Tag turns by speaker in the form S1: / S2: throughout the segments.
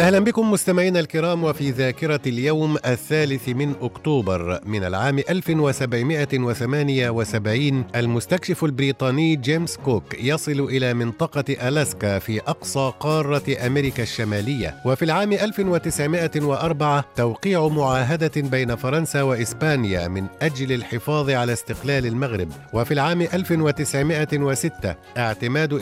S1: أهلا بكم مستمعينا الكرام وفي ذاكرة اليوم الثالث من أكتوبر من العام 1778 المستكشف البريطاني جيمس كوك يصل إلى منطقة ألاسكا في أقصى قارة أمريكا الشمالية وفي العام 1904 توقيع معاهدة بين فرنسا وإسبانيا من أجل الحفاظ على استقلال المغرب وفي العام 1906 اعتماد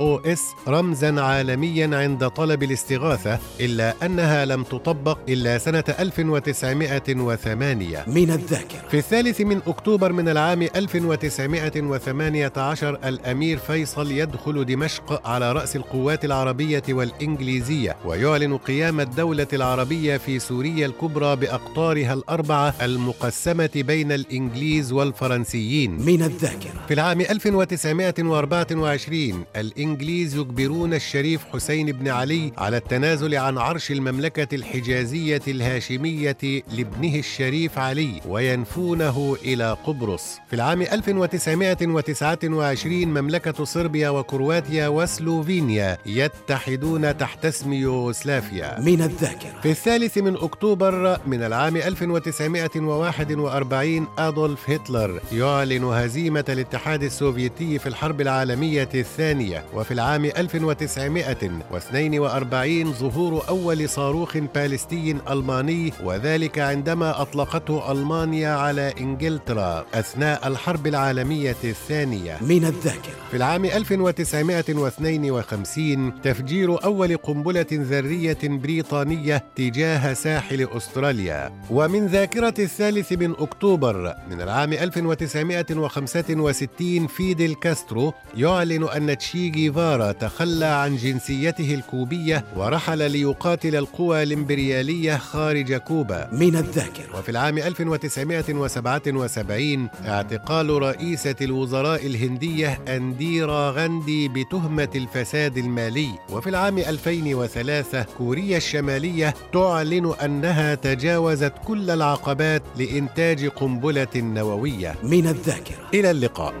S1: أو إس رمزا عالميا عند طلب الاستغاثة. الوراثة إلا أنها لم تطبق إلا سنة 1908
S2: من الذاكرة.
S1: في الثالث من أكتوبر من العام 1918 الأمير فيصل يدخل دمشق على رأس القوات العربية والإنجليزية ويعلن قيام الدولة العربية في سوريا الكبرى بأقطارها الأربعة المقسمة بين الإنجليز والفرنسيين.
S2: من الذاكرة.
S1: في العام 1924 الإنجليز يجبرون الشريف حسين بن علي على التنازل التنازل عن عرش المملكة الحجازية الهاشمية لابنه الشريف علي وينفونه إلى قبرص. في العام 1929 مملكة صربيا وكرواتيا وسلوفينيا يتحدون تحت اسم يوغوسلافيا.
S2: من الذاكرة.
S1: في الثالث من أكتوبر من العام 1941 أدولف هتلر يعلن هزيمة الاتحاد السوفيتي في الحرب العالمية الثانية وفي العام 1942 ظهور أول صاروخ باليستي ألماني وذلك عندما أطلقته ألمانيا على إنجلترا أثناء الحرب العالمية الثانية.
S2: من الذاكرة.
S1: في العام 1952 تفجير أول قنبلة ذرية بريطانية تجاه ساحل أستراليا. ومن ذاكرة الثالث من أكتوبر من العام 1965 فيدل كاسترو يعلن أن تشي جيفارا تخلى عن جنسيته الكوبية ورحل ليقاتل القوى الإمبريالية خارج كوبا.
S2: من الذاكرة.
S1: وفي العام 1977 اعتقال رئيسة الوزراء الهندية أنديرا غاندي بتهمة الفساد المالي. وفي العام 2003 كوريا الشمالية تعلن أنها تجاوزت كل العقبات لإنتاج قنبلة نووية.
S2: من الذاكرة.
S1: إلى اللقاء.